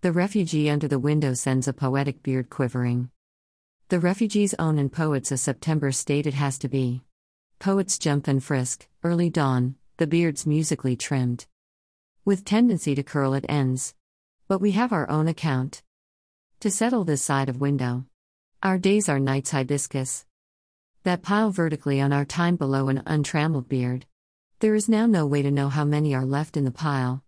The refugee under the window sends a poetic beard quivering. The refugee's own and poet's a September state it has to be. Poets jump and frisk, early dawn, the beard's musically trimmed. With tendency to curl at ends. But we have our own account. To settle this side of window. Our days are nights hibiscus. That pile vertically on our time below an untrammeled beard. There is now no way to know how many are left in the pile.